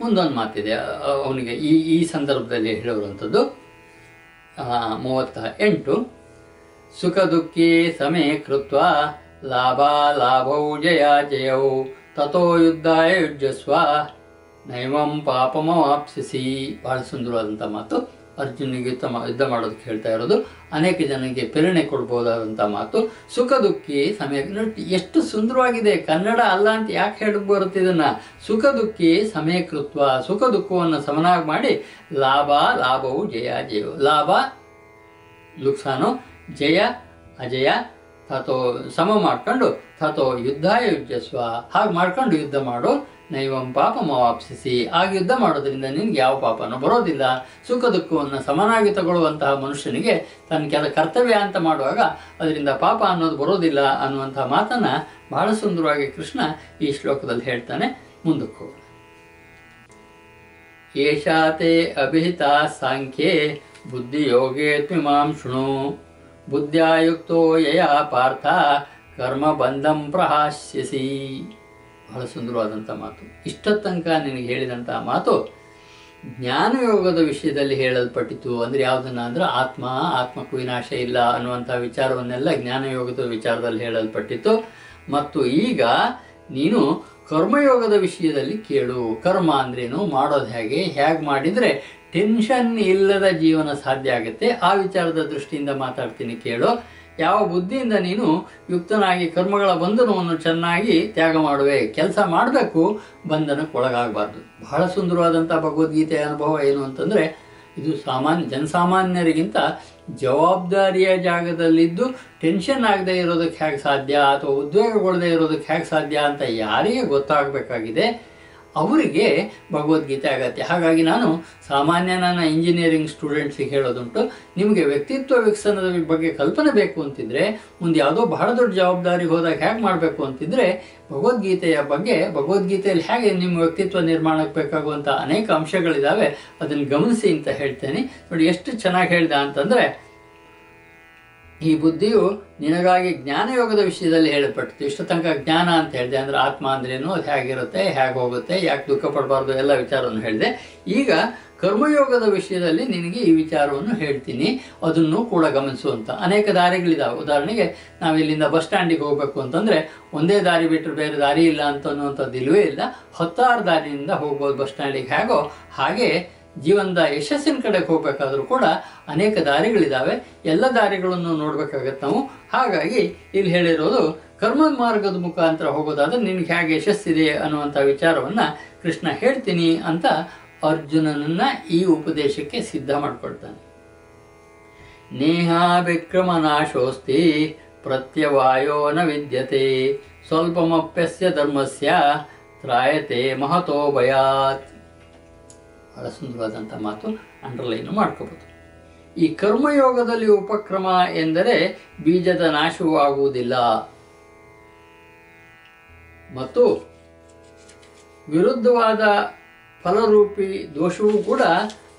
ಮುಂದೊಂದು ಮಾತಿದೆ. ಅವನಿಗೆ ಈ ಈ ಸಂದರ್ಭದಲ್ಲಿ ಹೇಳುವಂಥದ್ದು ಮೂವತ್ತ ಎಂಟು. ಸುಖ ದುಃಖಿ ಸಮೇ ಕೃತ್ವ, ಲಾಭ ಲಾಭೌ ಜಯ ಜಯೌ ತಥೋ ಯುದ್ಧಾಯ ಯುಜಸ್ವ ನೈವಂ ಪಾಪಮವಾಪ್ಸಿಸಿ ಬಹಳ ಸುಂದರವಾದಂಥ ಮಾತು. ಅರ್ಜುನಿಗೆ ತಮ್ಮ ಯುದ್ಧ ಮಾಡೋದಕ್ಕೆ ಹೇಳ್ತಾ ಇರೋದು. ಅನೇಕ ಜನಕ್ಕೆ ಪ್ರೇರಣೆ ಕೊಡ್ಬೋದಾದಂಥ ಮಾತು. ಸುಖ ದುಃಖಿ ಸಮಯ ಎಷ್ಟು ಸುಂದರವಾಗಿದೆ. ಕನ್ನಡ ಅಲ್ಲ ಅಂತ ಯಾಕೆ ಹೇಳಿ ಬರುತ್ತೆ ಇದನ್ನು? ಸುಖ ದುಃಖಿ ಸಮಯಕೃತ್ವ ಸುಖ ದುಃಖವನ್ನು ಸಮನಾಗಿ ಮಾಡಿ ಲಾಭ, ಲಾಭವು ಜಯ ಜಯವು ಲಾಭ ಲುಕ್ಸಾನು ಜಯ, ಅಜಯ ತಥೋ ಸಮ ಮಾಡ್ಕೊಂಡು ತಥೋ ಯುದ್ಧ ಯುಜಸ್ವ ಹಾಗೆ ಮಾಡ್ಕೊಂಡು ಯುದ್ಧ ಮಾಡು, ನೈವಂ ಪಾಪ ಮಾವಾಪ್ಸಿಸಿ ಆಗ ಯುದ್ಧ ಮಾಡೋದ್ರಿಂದ ನಿನ್ಗೆ ಯಾವ ಪಾಪನೂ ಬರೋದಿಲ್ಲ. ಸುಖ ದುಃಖವನ್ನು ಸಮನಾಗಿ ತಗೊಳ್ಳುವಂತಹ ಮನುಷ್ಯನಿಗೆ ತನ್ನ ಕೆಲ ಕರ್ತವ್ಯ ಅಂತ ಮಾಡುವಾಗ ಅದರಿಂದ ಪಾಪ ಅನ್ನೋದು ಬರೋದಿಲ್ಲ ಅನ್ನುವಂತಹ ಮಾತನ್ನ ಬಹಳ ಸುಂದರವಾಗಿ ಕೃಷ್ಣ ಈ ಶ್ಲೋಕದಲ್ಲಿ ಹೇಳ್ತಾನೆ. ಮುಂದಕ್ಕೆ. ಹೋಗೋಣ ಅಭಿಹಿತ ಸಾಂಖ್ಯೆ ಬುದ್ಧಿಯೋಗೇ ತ್ವಿಮಾಂ ಶೃಣು ಬುದ್ಧ್ಯಾಯುಕ್ತೋ ಯಯ ಪಾರ್ಥ, ಕರ್ಮ ಬಂಧಂ ಪ್ರಹಾಸ್ಯಸಿ. ಬಹಳ ಸುಂದರವಾದಂಥ ಮಾತು. ಇಷ್ಟ ತನಕ ನಿನಗೆ ಹೇಳಿದಂಥ ಮಾತು ಜ್ಞಾನಯೋಗದ ವಿಷಯದಲ್ಲಿ ಹೇಳಲ್ಪಟ್ಟಿತು. ಅಂದರೆ ಯಾವುದನ್ನ? ಅಂದ್ರೆ ಆತ್ಮ, ಆತ್ಮಕ್ಕೂ ವಿನಾಶ ಇಲ್ಲ ಅನ್ನುವಂಥ ವಿಚಾರವನ್ನೆಲ್ಲ ಜ್ಞಾನಯೋಗದ ವಿಚಾರದಲ್ಲಿ ಹೇಳಲ್ಪಟ್ಟಿತ್ತು. ಮತ್ತು ಈಗ ನೀನು ಕರ್ಮಯೋಗದ ವಿಷಯದಲ್ಲಿ ಕೇಳು. ಕರ್ಮ ಅಂದ್ರೇನು? ಮಾಡೋದು ಹೇಗೆ? ಹೇಗೆ ಮಾಡಿದರೆ ಟೆನ್ಷನ್ ಇಲ್ಲದ ಜೀವನ ಸಾಧ್ಯ ಆಗುತ್ತೆ. ಆ ವಿಚಾರದ ದೃಷ್ಟಿಯಿಂದ ಮಾತಾಡ್ತೀನಿ, ಕೇಳು. ಯಾವ ಬುದ್ಧಿಯಿಂದ ನೀನು ಯುಕ್ತನಾಗಿ ಕರ್ಮಗಳ ಬಂಧನವನ್ನು ಚೆನ್ನಾಗಿ ತ್ಯಾಗ ಮಾಡುವೆ, ಕೆಲಸ ಮಾಡಬೇಕು ಬಂಧನಕ್ಕೆ ಒಳಗಾಗಬಾರ್ದು ಬಹಳ ಸುಂದರವಾದಂಥ ಭಗವದ್ಗೀತೆಯ ಅನುಭವ ಏನು ಅಂತಂದರೆ, ಇದು ಸಾಮಾನ್ಯ, ಜನಸಾಮಾನ್ಯರಿಗಿಂತ ಜವಾಬ್ದಾರಿಯ ಜಾಗದಲ್ಲಿದ್ದು ಟೆನ್ಷನ್ ಆಗದೆ ಇರೋದಕ್ಕೆ ಹೇಗೆ ಸಾಧ್ಯ ಅಥವಾ ಉದ್ವೇಗಗೊಳ್ಳದೆ ಇರೋದಕ್ಕೆ ಹೇಗೆ ಸಾಧ್ಯ ಅಂತ ಯಾರಿಗೆ ಗೊತ್ತಾಗಬೇಕಾಗಿದೆ, ಅವರಿಗೆ ಭಗವದ್ಗೀತೆ ಆಗತ್ತೆ ಹಾಗಾಗಿ ನಾನು ಸಾಮಾನ್ಯ ನನ್ನ ಇಂಜಿನಿಯರಿಂಗ್ ಸ್ಟೂಡೆಂಟ್ಸಿಗೆ ಹೇಳೋದುಂಟು, ನಿಮಗೆ ವ್ಯಕ್ತಿತ್ವ ವಿಕಸನದ ಬಗ್ಗೆ ಕಲ್ಪನೆ ಬೇಕು ಅಂತಿದ್ರೆ, ಮುಂದೆ ಯಾವುದೋ ಬಹಳ ದೊಡ್ಡ ಜವಾಬ್ದಾರಿಗೆ ಹೋದಾಗ ಹೇಗೆ ಮಾಡಬೇಕು ಅಂತಿದ್ರೆ, ಭಗವದ್ಗೀತೆಯ ಬಗ್ಗೆ, ಭಗವದ್ಗೀತೆಯಲ್ಲಿ ಹೇಗೆ ನಿಮ್ಮ ವ್ಯಕ್ತಿತ್ವ ನಿರ್ಮಾಣಕ್ಕೆ ಬೇಕಾಗುವಂಥ ಅನೇಕ ಅಂಶಗಳಿದ್ದಾವೆ ಅದನ್ನು ಗಮನಿಸಿ ಅಂತ ಹೇಳ್ತೇನೆ. ನೋಡಿ, ಎಷ್ಟು ಚೆನ್ನಾಗಿ ಹೇಳಿದೆ ಅಂತಂದರೆ ಈ ಬುದ್ಧಿಯು ನಿನಗಾಗಿ ಜ್ಞಾನಯೋಗದ ವಿಷಯದಲ್ಲಿ ಹೇಳಲ್ಪಟ್ಟಿತು ಇಷ್ಟು ತನಕ ಜ್ಞಾನ ಅಂತ ಹೇಳಿದೆ. ಅಂದರೆ ಆತ್ಮ ಅಂದ್ರೇನು ಅದು ಹೇಗಿರುತ್ತೆ? ಹೇಗೆ ಹೋಗುತ್ತೆ? ಯಾಕೆ ದುಃಖ ಪಡಬಾರ್ದು? ಎಲ್ಲ ವಿಚಾರವನ್ನು ಹೇಳಿದೆ. ಈಗ ಕರ್ಮಯೋಗದ ವಿಷಯದಲ್ಲಿ ನಿನಗೆ ಈ ವಿಚಾರವನ್ನು ಹೇಳ್ತೀನಿ. ಅದನ್ನು ಕೂಡ ಗಮನಿಸುವಂಥ ಅನೇಕ ದಾರಿಗಳಿದಾವೆ. ಉದಾಹರಣೆಗೆ, ನಾವು ಇಲ್ಲಿಂದ ಬಸ್ ಸ್ಟ್ಯಾಂಡಿಗೆ ಹೋಗಬೇಕು ಅಂತಂದರೆ, ಒಂದೇ ದಾರಿ ಬಿಟ್ಟರೆ ಬೇರೆ ದಾರಿ ಇಲ್ಲ ಅಂತ ಅನ್ನುವಂಥದ್ದು ಇಲ್ಲವೇ ಇಲ್ಲ. ಹತ್ತಾರು ದಾರಿಯಿಂದ ಹೋಗ್ಬೋದು ಬಸ್ ಸ್ಟ್ಯಾಂಡಿಗೆ. ಹೇಗೋ ಹಾಗೆ ಜೀವನದ ಯಶಸ್ಸಿನ ಕಡೆಗೆ ಹೋಗ್ಬೇಕಾದ್ರೂ ಕೂಡ ಅನೇಕ ದಾರಿಗಳಿದ್ದಾವೆ ಎಲ್ಲ ದಾರಿಗಳನ್ನು ನೋಡ್ಬೇಕಾಗತ್ತೆ ನಾವು. ಹಾಗಾಗಿ ಇಲ್ಲಿ ಹೇಳಿರೋದು ಕರ್ಮ ಮಾರ್ಗದ ಮುಖಾಂತರ ಹೋಗೋದಾದ್ರೆ ನಿನ್ಗೆ ಹೇಗೆ ಯಶಸ್ಸಿದೆ ಅನ್ನುವಂಥ ವಿಚಾರವನ್ನ ಕೃಷ್ಣ ಹೇಳ್ತೀನಿ ಅಂತ ಅರ್ಜುನನನ್ನ ಈ ಉಪದೇಶಕ್ಕೆ ಸಿದ್ಧ ಮಾಡ್ಕೊಳ್ತಾನೆ. ನೇಹ ವಿಕ್ರಮ ನಾಶೋಸ್ತಿ, ಪ್ರತ್ಯವಾಯೋ ನ ವಿದ್ಯತೆ, ಸ್ವಲ್ಪಮಪ್ಯಸ್ಯ ಧರ್ಮಸ್ಯ ತ್ರಾಯತೆ ಮಹತೋ ಭಯಾತ್. ಬಹಳ ಸುಂದರವಾದಂಥ ಮಾತು ಅಂಡರ್ಲೈನ್ ಮಾಡ್ಕೋಬಹುದು ಈ ಕರ್ಮಯೋಗದಲ್ಲಿ ಉಪಕ್ರಮ ಎಂದರೆ ಬೀಜದ ನಾಶವೂ ಆಗುವುದಿಲ್ಲ ಮತ್ತು ವಿರುದ್ಧವಾದ ಫಲರೂಪಿ ದೋಷವೂ ಕೂಡ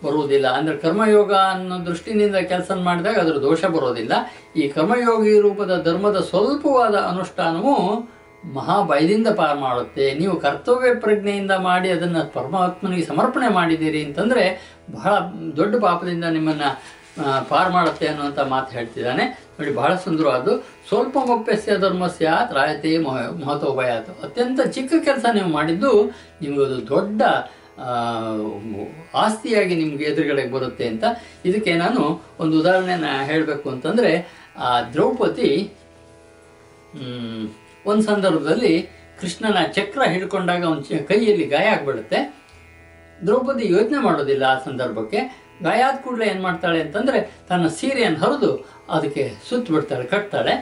ಬರುವುದಿಲ್ಲ. ಅಂದರೆ ಕರ್ಮಯೋಗ ಅನ್ನೋ ದೃಷ್ಟಿನಿಂದ ಕೆಲಸ ಮಾಡಿದಾಗ ಅದರ ದೋಷ ಬರೋದಿಲ್ಲ. ಈ ಕರ್ಮಯೋಗಿ ರೂಪದ ಧರ್ಮದ ಸ್ವಲ್ಪವಾದ ಅನುಷ್ಠಾನವು ಮಹಾಭಯದಿಂದ ಪಾರು ಮಾಡುತ್ತೆ. ನೀವು ಕರ್ತವ್ಯ ಪ್ರಜ್ಞೆಯಿಂದ ಮಾಡಿ ಅದನ್ನು ಪರಮಾತ್ಮನಿಗೆ ಸಮರ್ಪಣೆ ಮಾಡಿದ್ದೀರಿ ಅಂತಂದರೆ ಬಹಳ ದೊಡ್ಡ ಪಾಪದಿಂದ ನಿಮ್ಮನ್ನು ಪಾರ್ ಪಾರು ಮಾಡುತ್ತೆ ಅನ್ನುವಂಥ ಮಾತು ಹೇಳ್ತಿದ್ದಾನೆ. ನೋಡಿ, ಬಹಳ ಸುಂದರವಾದ್ದು. ಸ್ವಲ್ಪ ಮೊಪ್ಪೆಸ್ಯ ಧರ್ಮಸ್ಯ ರಾಯತೆ ಮಹತೋಭಯಾತು ಅತ್ಯಂತ ಚಿಕ್ಕ ಕೆಲಸ ನೀವು ಮಾಡಿದ್ದು ನಿಮಗದು ದೊಡ್ಡ ಆಸ್ತಿಯಾಗಿ ನಿಮ್ಗೆ ಎದುರುಗಡೆಗೆ ಬರುತ್ತೆ ಅಂತ. ಇದಕ್ಕೆ ನಾನು ಒಂದು ಉದಾಹರಣೆನ ಹೇಳಬೇಕು ಅಂತಂದರೆ, ಆ ದ್ರೌಪದಿ ಒಂದು ಸಂದರ್ಭದಲ್ಲಿ ಕೃಷ್ಣನ ಚಕ್ರ ಹಿಡ್ಕೊಂಡಾಗ ಅವನ ಕೈಯಲ್ಲಿ ಗಾಯ ಆಗ್ಬಿಡುತ್ತೆ. ದ್ರೌಪದಿ ಯೋಚನೆ ಮಾಡೋದಿಲ್ಲ ಆ ಸಂದರ್ಭಕ್ಕೆ. ಗಾಯ ಆದ ಕೂಡಲೇ ಏನು ಮಾಡ್ತಾಳೆ ಅಂತಂದರೆ ತನ್ನ ಸೀರೆಯನ್ನು ಹರಿದು ಅದಕ್ಕೆ ಸುತ್ತ ಬಿಡ್ತಾಳೆ ಕಟ್ತಾಳೆ.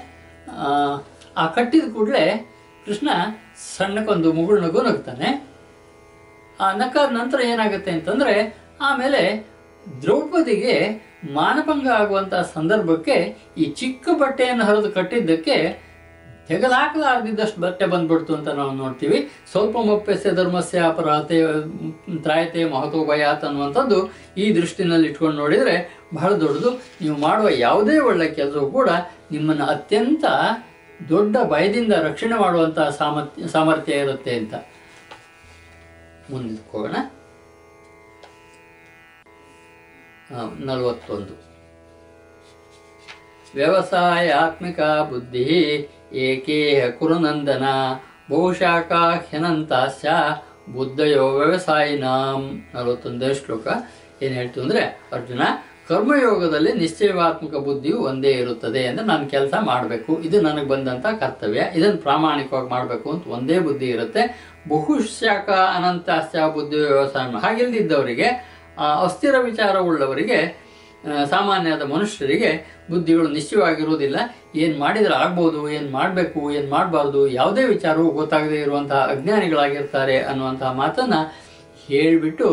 ಆ, ಕಟ್ಟಿದ ಕೂಡಲೇ ಕೃಷ್ಣ ಸಣ್ಣಕ್ಕೊಂದು ಮುಗುಳು ನಗು ನಗ್ತಾನೆ ಆ ನಕ್ಕಾದ ನಂತರ ಏನಾಗುತ್ತೆ ಅಂತಂದರೆ ಆಮೇಲೆ ದ್ರೌಪದಿಗೆ ಮಾನಭಂಗ ಆಗುವಂಥ ಸಂದರ್ಭಕ್ಕೆ ಈ ಚಿಕ್ಕ ಬಟ್ಟೆಯನ್ನು ಹರಿದು ಕಟ್ಟಿದ್ದಕ್ಕೆ ತೆಗೆದಾಕಲಾರ್ದಿದ್ದಷ್ಟು ಬಟ್ಟೆ ಬಂದ್ಬಿಡ್ತು ಅಂತ ನಾವು ನೋಡ್ತೀವಿ. ಸ್ವಲ್ಪ ಮೊಪ್ಪೆಸೆ ಧರ್ಮಸ್ಯ ಅಪರಾತೆ ತ್ರಾಯತೆ ಮಹತ್ವ ಭಯಾತ್ ಅನ್ನುವಂಥದ್ದು ಈ ದೃಷ್ಟಿನಲ್ಲಿ ಇಟ್ಕೊಂಡು ನೋಡಿದರೆ ಬಹಳ ದೊಡ್ಡದು. ನೀವು ಮಾಡುವ ಯಾವುದೇ ಒಳ್ಳೆ ಕೆಲಸವೂ ಕೂಡ ನಿಮ್ಮನ್ನು ಅತ್ಯಂತ ದೊಡ್ಡ ಭಯದಿಂದ ರಕ್ಷಣೆ ಮಾಡುವಂಥ ಸಾಮರ್ಥ್ಯ ಸಾಮರ್ಥ್ಯ ಇರುತ್ತೆ ಅಂತ. ಮುಂದಿಟ್ಕೋಣ ನಲವತ್ತೊಂದು. ವ್ಯವಸಾಯಾತ್ಮಿಕ ಬುದ್ಧಿ ಏಕೇಹ ಕುರುನಂದನ ಬಹುಶಾಖಾ ಹ್ಯನಂತಾಸ್ಯ ಬುದ್ಧಯೋ ವ್ಯವಸಾಯಿನಾಂ ನಲವತ್ತೊಂದನೇ ಶ್ಲೋಕ. ಏನು ಹೇಳ್ತು ಅಂದರೆ, ಅರ್ಜುನ, ಕರ್ಮಯೋಗದಲ್ಲಿ ನಿಶ್ಚಯವಾತ್ಮಕ ಬುದ್ಧಿಯು ಒಂದೇ ಇರುತ್ತದೆ ಅಂದ್ರೆ ನಾನು ಕೆಲಸ ಮಾಡಬೇಕು. ಇದು ನನಗೆ ಬಂದಂಥ ಕರ್ತವ್ಯ. ಇದನ್ನು ಪ್ರಾಮಾಣಿಕವಾಗಿ ಮಾಡಬೇಕು ಅಂತ ಒಂದೇ ಬುದ್ಧಿ ಇರುತ್ತೆ. ಬಹುಶಾಖ ಅನಂತಾಸ್ಯ ಬುದ್ಧಿ ವ್ಯವಸಾಯ ಹಾಗಿಲ್ದಿದ್ದವರಿಗೆ ಅಸ್ಥಿರ ವಿಚಾರವುಳ್ಳವರಿಗೆ ಸಾಮಾನ್ಯದ ಮನುಷ್ಯರಿಗೆ ಬುದ್ಧಿಗಳು ನಿಶ್ಚಯವಾಗಿರುವುದಿಲ್ಲ ಏನು ಮಾಡಿದರೆ ಆಗ್ಬೋದು, ಏನು ಮಾಡಬೇಕು, ಏನು ಮಾಡಬಾರ್ದು, ಯಾವುದೇ ವಿಚಾರವೂ ಗೊತ್ತಾಗದೇ ಇರುವಂತಹ ಅಜ್ಞಾನಿಗಳಾಗಿರ್ತಾರೆ ಅನ್ನುವಂತಹ ಮಾತನ್ನು ಹೇಳಿಬಿಟ್ಟು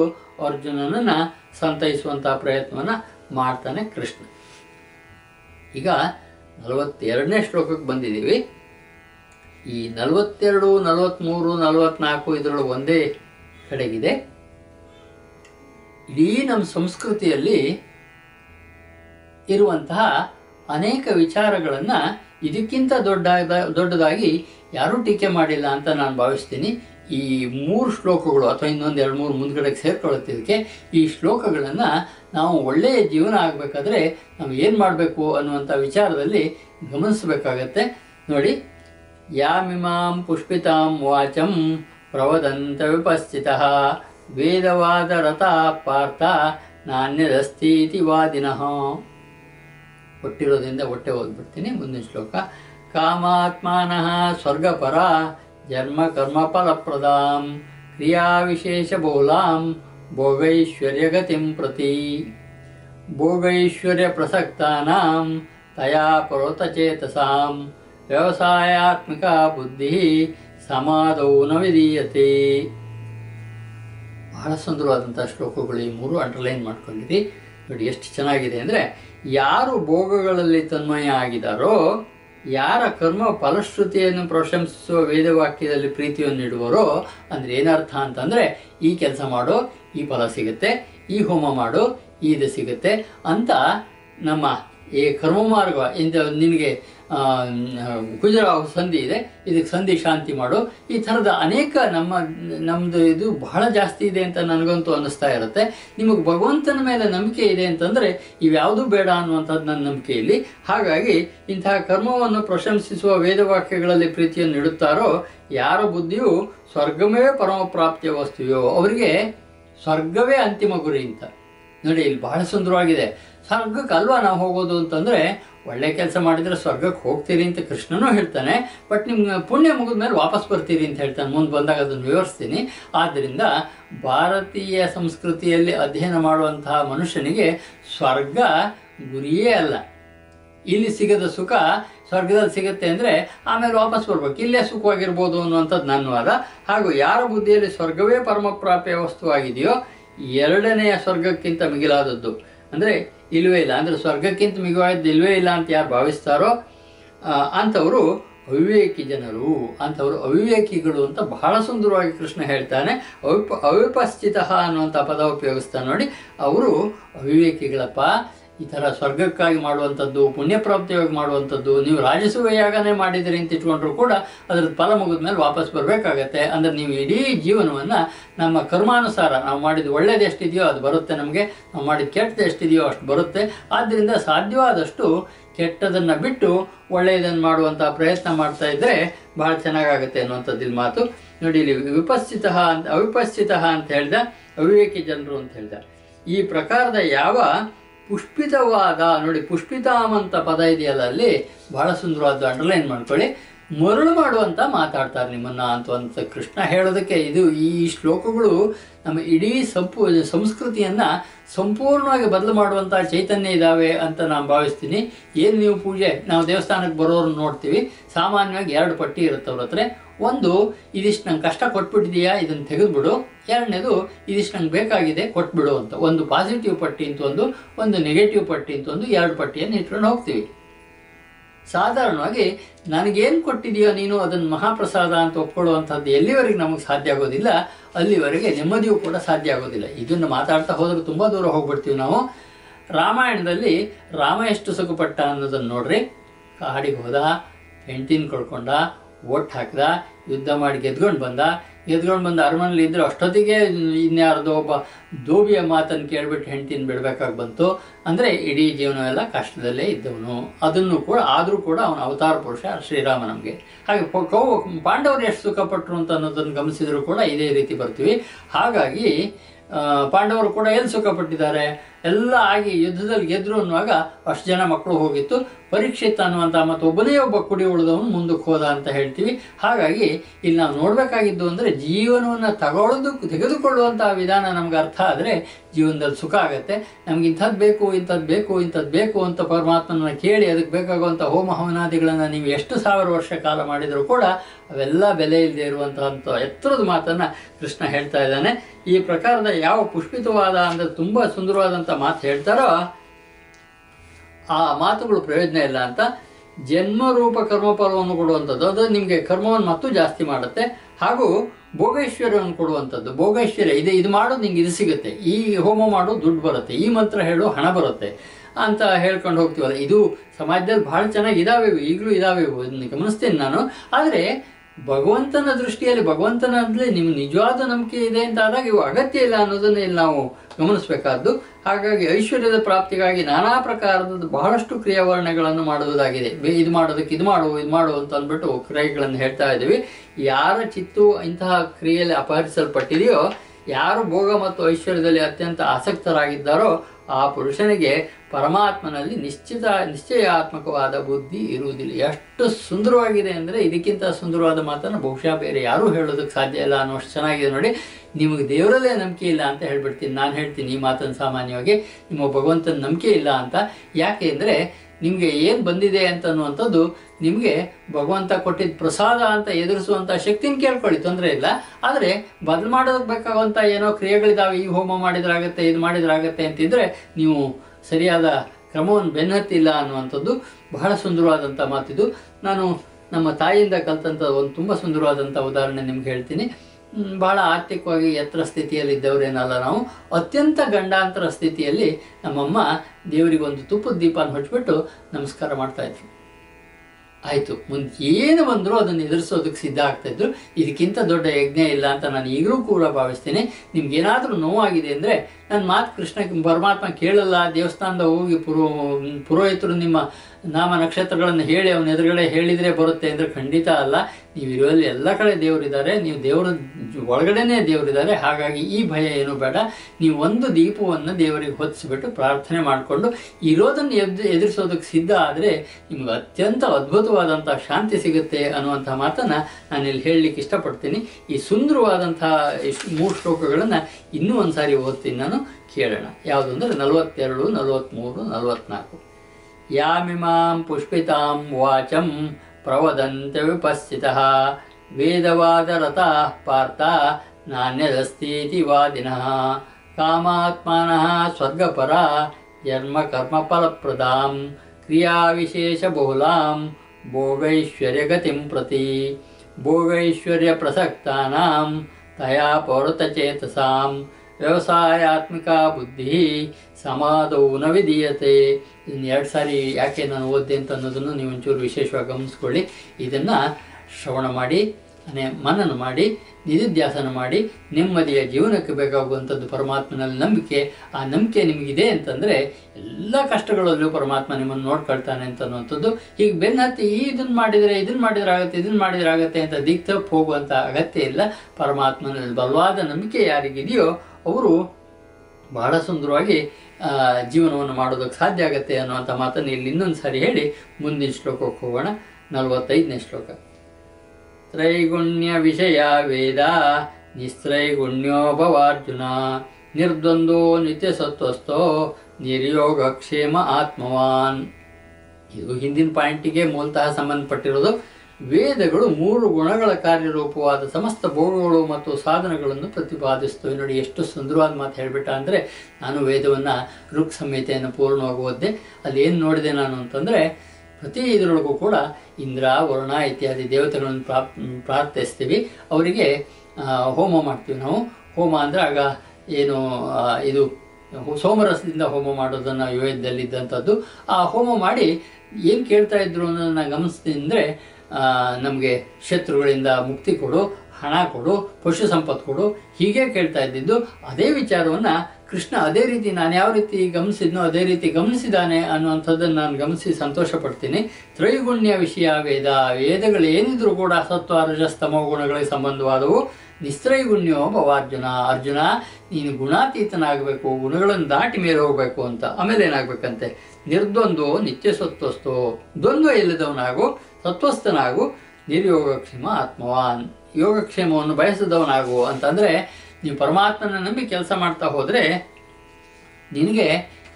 ಅರ್ಜುನನನ್ನು ಸಂತೈಸುವಂತಹ ಪ್ರಯತ್ನವನ್ನು ಮಾಡ್ತಾನೆ ಕೃಷ್ಣ. ಈಗ ನಲವತ್ತೆರಡನೇ ಶ್ಲೋಕಕ್ಕೆ ಬಂದಿದ್ದೀವಿ. ಈ ನಲವತ್ತೆರಡು ನಲವತ್ತ್ಮೂರು ನಲವತ್ನಾಲ್ಕು ಇದರೊಳಗೆ ಒಂದೇ ಕಡೆಗಿದೆ. ಇಡೀ ನಮ್ಮ ಸಂಸ್ಕೃತಿಯಲ್ಲಿ ಇರುವಂತಹ ಅನೇಕ ವಿಚಾರಗಳನ್ನು ಇದಕ್ಕಿಂತ ದೊಡ್ಡ ದೊಡ್ಡದಾಗಿ ಯಾರೂ ಟೀಕೆ ಮಾಡಿಲ್ಲ ಅಂತ ನಾನು ಭಾವಿಸ್ತೀನಿ. ಈ ಮೂರು ಶ್ಲೋಕಗಳು ಅಥವಾ ಇನ್ನೊಂದು ಎರಡು ಮೂರು ಮುಂದ್ಗಡೆಗೆ ಸೇರ್ಕೊಳ್ಳುತ್ತಿದ್ದಕ್ಕೆ ಈ ಶ್ಲೋಕಗಳನ್ನು ನಾವು ಒಳ್ಳೆಯ ಜೀವನ ಆಗಬೇಕಾದ್ರೆ ನಾವು ಏನು ಮಾಡಬೇಕು ಅನ್ನುವಂಥ ವಿಚಾರದಲ್ಲಿ ಗಮನಿಸಬೇಕಾಗತ್ತೆ. ನೋಡಿ, ಯಾಮಿಮಾಂ ಪುಷ್ಪಿತಾಂ ವಾಚಂ ಪ್ರವದಂತ ವಿಪಸ್ಥಿತ ವೇದವಾದ ರಥ ಪಾರ್ಥ ನಾಣ್ಯದಸ್ತೀತಿ ವಾದಿನಃ. ಕೊಟ್ಟಿರೋದ್ರಿಂದ ಹೊಟ್ಟೆ ಓದ್ಬಿಡ್ತೀನಿ ಮುಂದಿನ ಶ್ಲೋಕ, ಕಾಮಾತ್ಮಾನಃ ಸ್ವರ್ಗಪರ ಜನ್ಮ ಕರ್ಮ ಫಲಪ್ರದಾಂ ಕ್ರಿಯಾ ವಿಶೇಷ ಬಹುಲಾಂ ಭೋಗೈಶ್ವರ್ಯಗತಿಂ ಪ್ರತಿ. ಭೋಗೈಶ್ವರ್ಯ ಪ್ರಸಕ್ತಾನಾಂ, ತಯಾ ಪರೋತಚೇತಸಾಂ ವ್ಯವಸಾಯಾತ್ಮಕ ಬುದ್ಧಿ ಸಮಾಧೌ ನ ವಿಧೀಯತೆ. ಬಹಳ ಸುಂದರವಾದಂಥ ಶ್ಲೋಕಗಳು ಈ ಮೂರು ಅಂಡರ್ಲೈನ್ ಮಾಡ್ಕೊಂಡಿರಿ ನೋಡಿ, ಎಷ್ಟು ಚೆನ್ನಾಗಿದೆ ಅಂದರೆ ಯಾರು ಭೋಗಗಳಲ್ಲಿ ತನ್ಮಯ ಆಗಿದಾರೋ, ಯಾರ ಕರ್ಮ ಫಲಶ್ರುತಿಯನ್ನು ಪ್ರಶಂಸಿಸುವ ವೇದವಾಕ್ಯದಲ್ಲಿ ಪ್ರೀತಿಯನ್ನು ಇಡುವರೋ ಅಂದ್ರೆ ಏನರ್ಥ ಅಂತಂದ್ರೆ, ಈ ಕೆಲಸ ಮಾಡು, ಈ ಫಲ ಸಿಗುತ್ತೆ, ಈ ಹೋಮ ಮಾಡು ಇದು ಸಿಗುತ್ತೆ ಅಂತ ನಮ್ಮ ಈ ಕರ್ಮ ಮಾರ್ಗ ಇಂದ ನಿನಗೆ ಗುಜರಾವ್ ಸಂಧಿ ಇದೆ. ಇದಕ್ಕೆ ಸಂಧಿ ಶಾಂತಿ ಮಾಡು. ಈ ಥರದ ಅನೇಕ ನಮ್ಮ ನಮ್ಮದು ಇದು ಬಹಳ ಜಾಸ್ತಿ ಇದೆ ಅಂತ ನನಗಂತೂ ಅನ್ನಿಸ್ತಾ ಇರುತ್ತೆ. ನಿಮಗೆ ಭಗವಂತನ ಮೇಲೆ ನಂಬಿಕೆ ಇದೆ ಅಂತಂದರೆ ಇವ್ಯಾವುದೂ ಬೇಡ ಅನ್ನುವಂಥದ್ದು ನನ್ನ ನಂಬಿಕೆಯಲ್ಲಿ. ಹಾಗಾಗಿ ಇಂತಹ ಕರ್ಮವನ್ನು ಪ್ರಶಂಸಿಸುವ ವೇದವಾಕ್ಯಗಳಲ್ಲಿ ಪ್ರೀತಿಯನ್ನು ಇಡುತ್ತಾರೋ, ಯಾರ ಬುದ್ಧಿಯು ಸ್ವರ್ಗಮೇ ಪರಮಪ್ರಾಪ್ತಿಯ ವಸ್ತುವೆಯೋ ಅವರಿಗೆ ಸ್ವರ್ಗವೇ ಅಂತಿಮ ಗುರಿ ಅಂತ. ನೋಡಿ, ಇಲ್ಲಿ ಬಹಳ ಸುಂದರವಾಗಿದೆ. ಸ್ವರ್ಗಕ್ಕೆ ಅಲ್ವಾ ನಾವು ಹೋಗೋದು ಅಂತಂದ್ರೆ ಒಳ್ಳೆ ಕೆಲಸ ಮಾಡಿದ್ರೆ ಸ್ವರ್ಗಕ್ಕೆ ಹೋಗ್ತೀರಿ ಅಂತ ಕೃಷ್ಣನೂ ಹೇಳ್ತಾನೆ ಬಟ್ ನಿಮ್ಮ ಪುಣ್ಯ ಮುಗಿದ ಮೇಲೆ ವಾಪಸ್ ಬರ್ತೀರಿ ಅಂತ ಹೇಳ್ತಾನೆ. ಮುಂದೆ ಬಂದಾಗ ಅದನ್ನು ವಿವರಿಸ್ತೀನಿ. ಆದ್ದರಿಂದ ಭಾರತೀಯ ಸಂಸ್ಕೃತಿಯಲ್ಲಿ ಅಧ್ಯಯನ ಮಾಡುವಂತಹ ಮನುಷ್ಯನಿಗೆ ಸ್ವರ್ಗ ಗುರಿಯೇ ಅಲ್ಲ. ಇಲ್ಲಿ ಸಿಗದ ಸುಖ ಸ್ವರ್ಗದಲ್ಲಿ ಸಿಗುತ್ತೆ ಅಂದರೆ ಆಮೇಲೆ ವಾಪಸ್ ಬರ್ಬೇಕು. ಇಲ್ಲೇ ಸುಖವಾಗಿರ್ಬೋದು ಅನ್ನುವಂಥದ್ದು ನನ್ನ ವಾದ. ಹಾಗೂ ಯಾರ ಬುದ್ಧಿಯಲ್ಲಿ ಸ್ವರ್ಗವೇ ಪರಮಪ್ರಾಪ್ಯ ವಸ್ತುವಾಗಿದೆಯೋ ಎರಡನೆಯ ಸ್ವರ್ಗಕ್ಕಿಂತ ಮಿಗಿಲಾದದ್ದು. ಅಂದರೆ ಇಲ್ವೇ ಇಲ್ಲ. ಅಂದರೆ ಸ್ವರ್ಗಕ್ಕಿಂತ ಮಿಗಿಲಾದದ್ದು ಇಲ್ವೇ ಇಲ್ಲ ಅಂತ ಯಾರು ಭಾವಿಸ್ತಾರೋ ಅಂಥವರು ಅವಿವೇಕಿ ಜನರು, ಅಂಥವರು ಅವಿವೇಕಿಗಳು ಅಂತ ಬಹಳ ಸುಂದರವಾಗಿ ಕೃಷ್ಣ ಹೇಳ್ತಾನೆ. ಅವಿಪ ಅವಿಪಸ್ಥಿತ ಅನ್ನುವಂಥ ಪದ ಉಪಯೋಗಿಸ್ತಾನೆ ನೋಡಿ. ಅವರು ಅವಿವೇಕಿಗಳಪ್ಪ ಈ ಥರ ಸ್ವರ್ಗಕ್ಕಾಗಿ ಮಾಡುವಂಥದ್ದು ಪುಣ್ಯಪ್ರಾಪ್ತಿಯಾಗಿ ಮಾಡುವಂಥದ್ದು, ನೀವು ರಾಜಸುವ ಯಾಗನೇ ಮಾಡಿದಿರಿ ಅಂತ ಇಟ್ಕೊಂಡ್ರು ಕೂಡ ಅದ್ರದ್ದು ಫಲ ಮುಗಿದ ಮೇಲೆ ವಾಪಸ್ ಬರಬೇಕಾಗತ್ತೆ. ಅಂದರೆ ನೀವು ಇಡೀ ಜೀವನವನ್ನು ನಮ್ಮ ಕರ್ಮಾನುಸಾರ ನಾವು ಮಾಡಿದ ಒಳ್ಳೇದು ಎಷ್ಟಿದೆಯೋ ಅದು ಬರುತ್ತೆ ನಮಗೆ, ನಾವು ಮಾಡಿದ ಕೆಟ್ಟದ್ದು ಎಷ್ಟಿದೆಯೋ ಅಷ್ಟು ಬರುತ್ತೆ. ಆದ್ದರಿಂದ ಸಾಧ್ಯವಾದಷ್ಟು ಕೆಟ್ಟದನ್ನು ಬಿಟ್ಟು ಒಳ್ಳೆಯದನ್ನು ಮಾಡುವಂಥ ಪ್ರಯತ್ನ ಮಾಡ್ತಾ ಇದ್ದರೆ ಭಾಳ ಚೆನ್ನಾಗಾಗುತ್ತೆ ಅನ್ನುವಂಥದ್ದು ಇಲ್ಲಿ ಮಾತು. ನೋಡಿ, ಇಲ್ಲಿ ವಿಪಸ್ಥಿತ ಅಂತ ಅವಿಪಸ್ಥಿತ ಅಂತ ಹೇಳಿದ, ಅವಿವೇಕಿ ಜನರು ಅಂತ ಹೇಳಿದ. ಈ ಪ್ರಕಾರದ ಯಾವ ಪುಷ್ಪಿತವಾದ, ನೋಡಿ, ಪುಷ್ಪಿತಾಮ್ ಅಂತ ಪದ ಇದೆಯಲ್ಲ ಅಲ್ಲಿ? ಬಹಳ ಸುಂದರವಾದ ಅಂಡರ್ಲೈನ್ ಮಾಡ್ಕೊಳ್ಳಿ. ಮರಳು ಮಾಡುವಂತ ಮಾತಾಡ್ತಾರೆ ನಿಮ್ಮನ್ನ ಅಂತ ಅಂತ ಕೃಷ್ಣ ಹೇಳೋದಕ್ಕೆ ಇದು ಈ ಶ್ಲೋಕಗಳು ನಮ್ಮ ಇಡೀ ಸಂಪೂ, ಸಂಸ್ಕೃತಿಯನ್ನ ಸಂಪೂರ್ಣವಾಗಿ ಬದಲು ಮಾಡುವಂತಹ ಚೈತನ್ಯ ಇದಾವೆ ಅಂತ ನಾನು ಭಾವಿಸ್ತೀನಿ. ಏನು ನೀವು ಪೂಜೆ, ನಾವು ದೇವಸ್ಥಾನಕ್ಕೆ ಬರೋರು ನೋಡ್ತೀವಿ. ಸಾಮಾನ್ಯವಾಗಿ ಎರಡು ಪಟ್ಟಿ ಇರುತ್ತೆ ಅವ್ರ ಹತ್ರ. ಒಂದು, ಇದಿಷ್ಟು ನಂಗೆ ಕಷ್ಟ ಕೊಟ್ಬಿಟ್ಟಿದೆಯಾ ಇದನ್ನು ತೆಗೆದುಬಿಡು. ಎರಡನೇದು, ಇದಿಷ್ಟು ನಂಗೆ ಬೇಕಾಗಿದೆ, ಕೊಟ್ಬಿಡು ಅಂತ. ಒಂದು ಪಾಸಿಟಿವ್ ಪಟ್ಟಿ ಅಂತ ಒಂದು ಒಂದು ನೆಗೆಟಿವ್ ಪಟ್ಟಿ ಅಂತ ಒಂದು, ಎರಡು ಪಟ್ಟಿಯನ್ನು ಇಟ್ಕೊಂಡು ಹೋಗ್ತೀವಿ. ಸಾಧಾರಣವಾಗಿ, ನನಗೇನು ಕೊಟ್ಟಿದೆಯೋ ನೀನು ಅದನ್ನು ಮಹಾಪ್ರಸಾದ ಅಂತ ಒಪ್ಕೊಳ್ಳುವಂಥದ್ದು ಎಲ್ಲಿವರೆಗೆ ನಮಗೆ ಸಾಧ್ಯ ಆಗೋದಿಲ್ಲ, ಅಲ್ಲಿವರೆಗೆ ನೆಮ್ಮದಿಯೂ ಕೂಡ ಸಾಧ್ಯ ಆಗೋದಿಲ್ಲ. ಇದನ್ನು ಮಾತಾಡ್ತಾ ಹೋದ್ರೆ ತುಂಬ ದೂರ ಹೋಗ್ಬಿಡ್ತೀವಿ ನಾವು. ರಾಮಾಯಣದಲ್ಲಿ ರಾಮ ಎಷ್ಟು ಸುಖಪಟ್ಟ ಅನ್ನೋದನ್ನು ನೋಡ್ರಿ. ಕಾಡಿಗೆ ಹೋದ, ಹೆಂಡ್ತಿನ ಕಳ್ಕೊಂಡ ಓಟ್ ಹಾಕ್ದ ಯುದ್ಧ ಮಾಡಿ ಗೆದ್ಕೊಂಡು ಬಂದ. ಗೆದ್ಕೊಂಡು ಬಂದ ಅರಮನೆಯಲ್ಲಿ ಇದ್ರೆ ಅಷ್ಟೊತ್ತಿಗೆ ಇನ್ಯಾರ್ದೋ ಒಬ್ಬ ದೋಬಿಯ ಮಾತನ್ನು ಕೇಳ್ಬಿಟ್ಟು ಹೆಂಡ್ತಿನ ಬಿಡಬೇಕಾಗಿ ಬಂತು. ಅಂದ್ರೆ ಇಡೀ ಜೀವನವೆಲ್ಲ ಕಷ್ಟದಲ್ಲೇ ಇದ್ದವನು. ಅದನ್ನು ಕೂಡ, ಆದರೂ ಕೂಡ ಅವನ ಅವತಾರ ಪುರುಷ ಶ್ರೀರಾಮ ನಮಗೆ. ಹಾಗೆ ಕೌ, ಪಾಂಡವರು ಎಷ್ಟು ಸುಖಪಟ್ಟರು ಅಂತ ಅನ್ನೋದನ್ನು ಗಮನಿಸಿದ್ರು ಕೂಡ ಇದೇ ರೀತಿ ಬರ್ತೀವಿ. ಹಾಗಾಗಿ ಪಾಂಡವರು ಕೂಡ ಎಲ್ಲಿ ಸುಖಪಟ್ಟಿದ್ದಾರೆ? ಎಲ್ಲ ಆಗಿ ಯುದ್ಧದಲ್ಲಿ ಗೆದ್ರು ಅನ್ನುವಾಗ ಅಷ್ಟು ಜನ ಮಕ್ಕಳು ಹೋಗಿತ್ತು. ಪರೀಕ್ಷಿತ ಅನ್ನುವಂಥ ಮತ್ತು ಒಬ್ಬನೇ ಒಬ್ಬ ಕುಡಿ ಉಳಿದವನು ಮುಂದಕ್ಕೆ ಹೋದ ಅಂತ ಹೇಳ್ತೀವಿ. ಹಾಗಾಗಿ ಇಲ್ಲಿ ನಾವು ನೋಡಬೇಕಾಗಿದ್ದು ಅಂದರೆ ಜೀವನವನ್ನು ತಗೊಳ್ಳೋದು ತೆಗೆದುಕೊಳ್ಳುವಂತಹ ವಿಧಾನ ನಮ್ಗೆ ಅರ್ಥ ಆದರೆ ಜೀವನದಲ್ಲಿ ಸುಖ ಆಗುತ್ತೆ. ನಮ್ಗೆ ಇಂಥದ್ದು ಬೇಕು ಇಂಥದ್ದು ಬೇಕು ಇಂಥದ್ದು ಬೇಕು ಅಂತ ಪರಮಾತ್ಮನ ಕೇಳಿ ಅದಕ್ಕೆ ಬೇಕಾಗುವಂಥ ಹೋಮ ಹವನಾದಿಗಳನ್ನು ನೀವು ಎಷ್ಟು ಸಾವಿರ ವರ್ಷ ಕಾಲ ಮಾಡಿದರೂ ಕೂಡ ಅವೆಲ್ಲ ಬೆಲೆ ಇಲ್ಲದೆ ಇರುವಂತಹ ಎತ್ತರದ ಮಾತನ್ನು ಕೃಷ್ಣ ಹೇಳ್ತಾ ಇದ್ದಾನೆ. ಈ ಪ್ರಕಾರದ ಯಾವ ಪುಷ್ಪಿತವಾದ ಅಂದರೆ ತುಂಬ ಸುಂದರವಾದಂಥ ಮಾತು ಹೇಳ್ತಾರೋ ಆ ಮಾತುಗಳು ಪ್ರಯೋಜನ ಇಲ್ಲ ಅಂತ ಜನ್ಮರೂಪ ಕರ್ಮಫಲವನ್ನು ಕೊಡುವಂಥದ್ದು. ಅದು ನಿಮಗೆ ಕರ್ಮವನ್ನು ಮತ್ತು ಜಾಸ್ತಿ ಮಾಡುತ್ತೆ. ಹಾಗೂ ಭೋಗೇಶ್ವರ್ಯವನ್ನು ಕೊಡುವಂಥದ್ದು. ಭೋಗೇಶ್ವರ್ಯ, ಇದು ಇದು ಮಾಡು ನಿಂಗೆ ಇದು ಸಿಗುತ್ತೆ. ಈ ಹೋಮ ಮಾಡು ದುಡ್ಡು ಬರುತ್ತೆ. ಈ ಮಂತ್ರ ಹೇಳು ಹಣ ಬರುತ್ತೆ ಅಂತ ಹೇಳ್ಕೊಂಡು ಹೋಗ್ತೀವಲ್ಲ. ಇದು ಸಮಾಜದಲ್ಲಿ ಬಹಳ ಚೆನ್ನಾಗಿ ಇದಾವೆ ಈಗಲೂ ಇದಾವೆ. ಗಮನಿಸ್ತೇನೆ ನಾನು. ಆದರೆ ಭಗವಂತನ ದೃಷ್ಟಿಯಲ್ಲಿ ಭಗವಂತನಾದರೆ ನಿಮ್ಮ ನಿಜವಾದ ನಂಬಿಕೆ ಇದೆ ಅಂತ ಆದಾಗ ಇವು ಅಗತ್ಯ ಇಲ್ಲ ಅನ್ನೋದನ್ನ ಇಲ್ಲಿ ನಾವು ಗಮನಿಸಬೇಕಾದ್ದು. ಹಾಗಾಗಿ ಐಶ್ವರ್ಯದ ಪ್ರಾಪ್ತಿಗಾಗಿ ನಾನಾ ಪ್ರಕಾರದ ಬಹಳಷ್ಟು ಕ್ರಿಯಾವರಣೆಗಳನ್ನು ಮಾಡುವುದಾಗಿದೆ. ಇದು ಮಾಡೋದಕ್ಕೆ ಇದು ಮಾಡು ಇದು ಮಾಡು ಅಂತ ಅಂದ್ಬಿಟ್ಟು ಕ್ರಿಯೆಗಳನ್ನು ಹೇಳ್ತಾ ಇದ್ದೀವಿ. ಯಾರ ಚಿತ್ತು ಇಂತಹ ಕ್ರಿಯೆಯಲ್ಲಿ ಅಪಹರಿಸಲ್ಪಟ್ಟಿದೆಯೋ, ಯಾರು ಭೋಗ ಮತ್ತು ಐಶ್ವರ್ಯದಲ್ಲಿ ಅತ್ಯಂತ ಆಸಕ್ತರಾಗಿದ್ದಾರೋ ಆ ಪುರುಷನಿಗೆ ಪರಮಾತ್ಮನಲ್ಲಿ ನಿಶ್ಚಿತ, ನಿಶ್ಚಯಾತ್ಮಕವಾದ ಬುದ್ಧಿ ಇರುವುದಿಲ್ಲ. ಎಷ್ಟು ಸುಂದರವಾಗಿದೆ ಅಂದರೆ ಇದಕ್ಕಿಂತ ಸುಂದರವಾದ ಮಾತನ್ನು ಬಹುಶಃ ಬೇರೆ ಯಾರೂ ಹೇಳೋದಕ್ಕೆ ಸಾಧ್ಯ ಇಲ್ಲ ಅನ್ನೋಷ್ಟು ಚೆನ್ನಾಗಿದೆ ನೋಡಿ. ನಿಮಗೆ ದೇವರಲ್ಲೇ ನಂಬಿಕೆ ಇಲ್ಲ ಅಂತ ಹೇಳ್ಬಿಡ್ತೀನಿ. ನಾನು ಹೇಳ್ತೀನಿ ಈ ಮಾತನ್ನು ಸಾಮಾನ್ಯವಾಗಿ. ನಿಮ್ಮ ಭಗವಂತನ ನಂಬಿಕೆ ಇಲ್ಲ ಅಂತ. ಯಾಕೆ ಅಂದರೆ ನಿಮಗೆ ಏನು ಬಂದಿದೆ ಅಂತ ಅನ್ನುವಂಥದ್ದು ನಿಮಗೆ ಭಗವಂತ ಕೊಟ್ಟಿದ್ದ ಪ್ರಸಾದ ಅಂತ ಎದುರಿಸುವಂಥ ಶಕ್ತಿನ ಕೇಳ್ಕೊಳ್ಳಿ, ತೊಂದರೆ ಇಲ್ಲ. ಆದರೆ ಬದಲು ಮಾಡೋದಕ್ಕೆ ಬೇಕಾಗುವಂಥ ಏನೋ ಕ್ರಿಯೆಗಳಿದ್ದಾವೆ ಈ ಹೋಮ ಮಾಡಿದ್ರಾಗತ್ತೆ, ಇದು ಮಾಡಿದ್ರಾಗತ್ತೆ ಅಂತಿದ್ರೆ ನೀವು ಸರಿಯಾದ ಕ್ರಮವನ್ನು ಬೆನ್ನತ್ತಿಲ್ಲ ಅನ್ನುವಂಥದ್ದು ಬಹಳ ಸುಂದರವಾದಂಥ ಮಾತಿದು. ನಾನು ನಮ್ಮ ತಾಯಿಯಿಂದ ಕಲ್ತಂಥ ಒಂದು ತುಂಬ ಸುಂದರವಾದಂಥ ಉದಾಹರಣೆ ನಿಮ್ಗೆ ಹೇಳ್ತೀನಿ. ಬಹಳ ಆರ್ಥಿಕವಾಗಿ ಎತ್ತರ ಸ್ಥಿತಿಯಲ್ಲಿದ್ದವರೇನಲ್ಲ ನಾವು. ಅತ್ಯಂತ ಗಂಡಾಂತರ ಸ್ಥಿತಿಯಲ್ಲಿ ನಮ್ಮಮ್ಮ ದೇವರಿಗೆ ಒಂದು ತುಪ್ಪದ ದೀಪನ ಹಚ್ಚಿಬಿಟ್ಟು ನಮಸ್ಕಾರ ಮಾಡ್ತಾ ಇದ್ರು. ಆಯಿತು, ಮುಂದೆ ಏನು ಬಂದರೂ ಅದನ್ನು ಎದುರಿಸೋದಕ್ಕೆ ಸಿದ್ಧ ಆಗ್ತಾಯಿದ್ರು ಇದಕ್ಕಿಂತ ದೊಡ್ಡ ಯಜ್ಞ ಇಲ್ಲ ಅಂತ ನಾನು ಈಗಲೂ ಕೂಡ ಭಾವಿಸ್ತೇನೆ. ನಿಮ್ಗೆ ಏನಾದರೂ ನೋವಾಗಿದೆ ಅಂದರೆ ನನ್ನ ಮಾತು ಕೃಷ್ಣ ಪರಮಾತ್ಮ ಕೇಳಲ್ಲ, ದೇವಸ್ಥಾನದ ಹೋಗಿ ಪುರೋ ಪುರೋಹಿತರು ನಿಮ್ಮ ನಾಮ ನಕ್ಷತ್ರಗಳನ್ನು ಹೇಳಿ, ಅವನ ಎದುರುಗಡೆ ಹೇಳಿದರೆ ಬರುತ್ತೆ ಅಂದರೆ ಖಂಡಿತ ಅಲ್ಲ. ನೀವು ಇರುವಲ್ಲಿ ಎಲ್ಲ ಕಡೆ ದೇವರಿದ್ದಾರೆ, ನೀವು ದೇವರ ಒಳಗಡೆನೇ ದೇವರಿದ್ದಾರೆ, ಹಾಗಾಗಿ ಈ ಭಯ ಏನು ಬೇಡ. ನೀವು ಒಂದು ದೀಪವನ್ನು ದೇವರಿಗೆ ಹೊತ್ತಿಸ್ಬಿಟ್ಟು ಪ್ರಾರ್ಥನೆ ಮಾಡಿಕೊಂಡು ಇರೋದನ್ನು ಎದ್ದು ಎದುರಿಸೋದಕ್ಕೆ ಸಿದ್ಧ ಆದರೆ ನಿಮ್ಗೆ ಅತ್ಯಂತ ಅದ್ಭುತವಾದಂಥ ಶಾಂತಿ ಸಿಗುತ್ತೆ ಅನ್ನುವಂಥ ಮಾತನ್ನು ನಾನು ಇಲ್ಲಿ ಹೇಳಲಿಕ್ಕೆ ಇಷ್ಟಪಡ್ತೀನಿ. ಈ ಸುಂದರವಾದಂತಹ ಮೂರು ಶ್ಲೋಕಗಳನ್ನು ಇನ್ನೂ ಒಂದು ಸಾರಿ ಓದ್ತೀನಿ ನಾನು. ಕೇಳೋಣ. ಯಾವುದು ಅಂದರೆ ನಲವತ್ತೆರಡು ನಲವತ್ತ್ಮೂರು ನಲವತ್ನಾಲ್ಕು. ಯಾಮಿಮಾಂ ಪುಷ್ಪಿತಾಂ ವಾಚಂ प्रवदन्त्युपस्थितः। वेदवादरताः पार्ता नान्यदस्तीति वादिनः। कामात्मानः स्वर्गपरा यर्मकर्मफलप्रदां क्रियाविशेषबहुलां भोगैश्वर्यगतिं प्रति। भोगैश्वर्यप्रसक्तानां तया पौरतचेतसाम्। ವ್ಯವಸಾಯಾತ್ಮಿಕ ಬುದ್ಧಿ ಸಮಾಧವು ನ ವಿಧೀಯತೆ. ಇನ್ನು ಎರಡು ಸಾರಿ ಯಾಕೆ ನಾನು ಓದ್ದೆ ಅಂತ ಅನ್ನೋದನ್ನು ನೀವು ಒಂಚೂರು ವಿಶೇಷವಾಗಿ ಗಮನಿಸ್ಕೊಳ್ಳಿ. ಇದನ್ನು ಶ್ರವಣ ಮಾಡಿ ಮನನ ಮಾಡಿ, ನಿಧಿಧ್ಯಾಸನ ಮಾಡಿ, ನೆಮ್ಮದಿಯ ಜೀವನಕ್ಕೆ ಬೇಕಾಗುವಂಥದ್ದು ಪರಮಾತ್ಮನಲ್ಲಿ ನಂಬಿಕೆ. ಆ ನಂಬಿಕೆ ನಿಮಗಿದೆ ಅಂತಂದರೆ ಎಲ್ಲ ಕಷ್ಟಗಳಲ್ಲೂ ಪರಮಾತ್ಮ ನಿಮ್ಮನ್ನು ನೋಡ್ಕೊಳ್ತಾನೆ ಅಂತ ಅನ್ನುವಂಥದ್ದು ಈಗ ಬೆನ್ನತ್ತಿ ಇದನ್ನು ಮಾಡಿದರೆ ಇದನ್ನು ಮಾಡಿದ್ರೆ ಆಗುತ್ತೆ ಇದನ್ನು ಮಾಡಿದ್ರೆ ಆಗುತ್ತೆ ಅಂತ ದಿಕ್ ತಪ್ಪು ಹೋಗುವಂಥ ಅಗತ್ಯ ಇಲ್ಲ. ಪರಮಾತ್ಮನಲ್ಲಿ ಬಲವಾದ ನಂಬಿಕೆ ಯಾರಿಗಿದೆಯೋ ಅವರು ಬಹಳ ಸುಂದರವಾಗಿ ಜೀವನವನ್ನು ಮಾಡೋದಕ್ಕೆ ಸಾಧ್ಯ ಆಗುತ್ತೆ ಅನ್ನುವಂಥ ಮಾತನ್ನು ಇಲ್ಲಿ ಇನ್ನೊಂದು ಸಾರಿ ಹೇಳಿ ಮುಂದಿನ ಶ್ಲೋಕಕ್ಕೆ ಹೋಗೋಣ. ನಲವತ್ತೈದನೇ ಶ್ಲೋಕ. ತ್ರೈಗುಣ್ಯ ವಿಷಯ ವೇದ ನಿಸ್ತ್ರೈಗುಣ್ಯೋಭವಾರ್ಜುನ ನಿರ್ದ್ವಂದ್ವೋ ನಿತ್ಯ ಸತ್ವಸ್ಥೋ ನಿರ್ಯೋಗಕ್ಷೇಮ ಆತ್ಮವಾನ್. ಇದು ಹಿಂದಿನ ಪಾಯಿಂಟಿಗೆ ಮೂಲತಃ ಸಂಬಂಧಪಟ್ಟಿರೋದು. ವೇದಗಳು ಮೂರು ಗುಣಗಳ ಕಾರ್ಯರೂಪವಾದ ಸಮಸ್ತ ಭೋಗಗಳು ಮತ್ತು ಸಾಧನಗಳನ್ನು ಪ್ರತಿಪಾದಿಸ್ತವೆ ನೋಡಿ, ಎಷ್ಟು ಸುಂದರವಾದ ಮಾತು ಹೇಳಿಬಿಟ್ಟ ಅಂದರೆ, ನಾನು ವೇದವನ್ನು ಋಕ್ ಸಂಹಿತೆಯನ್ನು ಪೂರ್ಣವಾಗಿ ಓದಿದೆ ಅಲ್ಲಿ ಏನು ನೋಡಿದೆ ನಾನು ಅಂತಂದರೆ, ಪ್ರತಿ ಇದರೊಳಗೂ ಕೂಡ ಇಂದ್ರ, ವರುಣ ಇತ್ಯಾದಿ ದೇವತೆಗಳನ್ನು ಪ್ರಾಪ್ ಪ್ರಾರ್ಥಿಸ್ತೀವಿ. ಅವರಿಗೆ ಹೋಮ ಮಾಡ್ತೀವಿ ನಾವು. ಹೋಮ ಅಂದರೆ ಆಗ ಏನು ಇದು, ಸೋಮರಸದಿಂದ ಹೋಮ ಮಾಡೋದನ್ನು ವೇದದಲ್ಲಿದ್ದಂಥದ್ದು ಆ ಹೋಮ ಮಾಡಿ ಏನು ಕೇಳ್ತಾ ಇದ್ರು ಅನ್ನೋದನ್ನು ಗಮನಿಸ್ತೀನಿ ಅಂದರೆ ನಮಗೆ ಶತ್ರುಗಳಿಂದ ಮುಕ್ತಿ ಕೊಡು, ಹಣ ಕೊಡು, ಪಶು ಸಂಪತ್ತು ಕೊಡು. ಹೀಗೆ ಕೇಳ್ತಾ ಇದ್ದಿದ್ದು, ಅದೇ ವಿಚಾರವನ್ನು ಕೃಷ್ಣ ಅದೇ ರೀತಿ ನಾನು ಯಾವ ರೀತಿ ಗಮನಿಸಿದ್ನೋ ಅದೇ ರೀತಿ ಗಮನಿಸಿದ್ದಾನೆ ಅನ್ನುವಂಥದ್ದನ್ನು ನಾನು ಗಮನಿಸಿ ಸಂತೋಷ ಪಡ್ತೀನಿ ತ್ರೈಗುಣ್ಯ ವಿಷಯ, ವೇದ, ವೇದಗಳು ಏನಿದ್ರೂ ಕೂಡ ಸತ್ವ ರಜಸ್ತಮೋ ಗುಣಗಳಿಗೆ ಸಂಬಂಧವಾದವು. ನಿಸ್ತ್ರೈಗುಣ್ಯೋ ಭವ ಅರ್ಜುನ ಅರ್ಜುನ, ನೀನು ಗುಣಾತೀತನಾಗಬೇಕು, ಗುಣಗಳನ್ನು ದಾಟಿ ಮೇಲೆ ಹೋಗಬೇಕು ಅಂತ. ಆಮೇಲೆ ಏನಾಗಬೇಕಂತೆ? ನಿರ್ದ್ವಂದ್ವೋ, ನಿತ್ಯ ಸತ್ವಸ್ತೋ ದ್ವಂದ್ವ ಇಲ್ಲದವನಾಗು ಸತ್ವಸ್ಥನಾಗು ನಿರ್ಯೋಗಕ್ಷೇಮ ಆತ್ಮವಾನ್. ಯೋಗಕ್ಷೇಮವನ್ನು ಬಯಸಿದವನಾಗು ಅಂತಂದರೆ ನೀವು ಪರಮಾತ್ಮನ ನಂಬಿ ಕೆಲಸ ಮಾಡ್ತಾ ಹೋದರೆ ನಿನಗೆ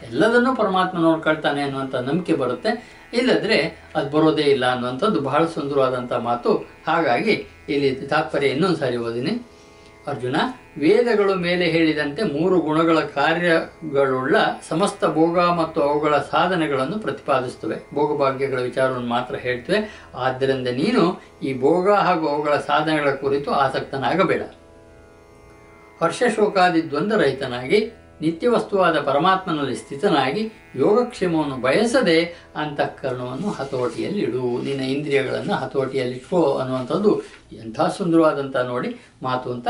ಎಲ್ಲದನ್ನೂ ಪರಮಾತ್ಮ ನೋಡ್ಕೊಳ್ತಾನೆ ಅನ್ನುವಂಥ ನಂಬಿಕೆ ಬರುತ್ತೆ. ಇಲ್ಲದ್ರೆ ಅದು ಬರೋದೇ ಇಲ್ಲ ಅನ್ನುವಂಥದ್ದು ಬಹಳ ಸುಂದರವಾದಂಥ ಮಾತು. ಹಾಗಾಗಿ ಇಲ್ಲಿ ತಾತ್ಪರ್ಯ ಇನ್ನೊಂದು ಸಾರಿ ಓದಿನಿ. ಅರ್ಜುನ, ವೇದಗಳು ಮೇಲೆ ಹೇಳಿದಂತೆ ಮೂರು ಗುಣಗಳ ಕಾರ್ಯಗಳುಳ್ಳ ಸಮಸ್ತ ಭೋಗ ಮತ್ತು ಅವುಗಳ ಸಾಧನೆಗಳನ್ನು ಪ್ರತಿಪಾದಿಸುತ್ತವೆ. ಭೋಗಭಾಗ್ಯಗಳ ವಿಚಾರವನ್ನು ಮಾತ್ರ ಹೇಳ್ತವೆ. ಆದ್ದರಿಂದ ನೀನು ಈ ಭೋಗ ಹಾಗೂ ಅವುಗಳ ಸಾಧನೆಗಳ ಕುರಿತು ಆಸಕ್ತನಾಗಬೇಡ. ಹರ್ಷಶೋಕಾದಿ ದ್ವಂದ್ವರಹಿತನಾಗಿ ನಿತ್ಯ ವಸ್ತುವಾದ ಪರಮಾತ್ಮನಲ್ಲಿ ಸ್ಥಿತನಾಗಿ, ಯೋಗಕ್ಷೇಮವನ್ನು ಬಯಸದೆ ಅಂತಃಕರಣವನ್ನು ಹತೋಟಿಯಲ್ಲಿ ಇಡು. ನಿನ್ನ ಇಂದ್ರಿಯಗಳನ್ನು ಹತೋಟಿಯಲ್ಲಿ ಇಟ್ಕೋ ಅನ್ನುವಂಥದ್ದು ಎಂಥ ಸುಂದರವಾದಂಥ ನೋಡಿ ಮಾತು ಅಂತ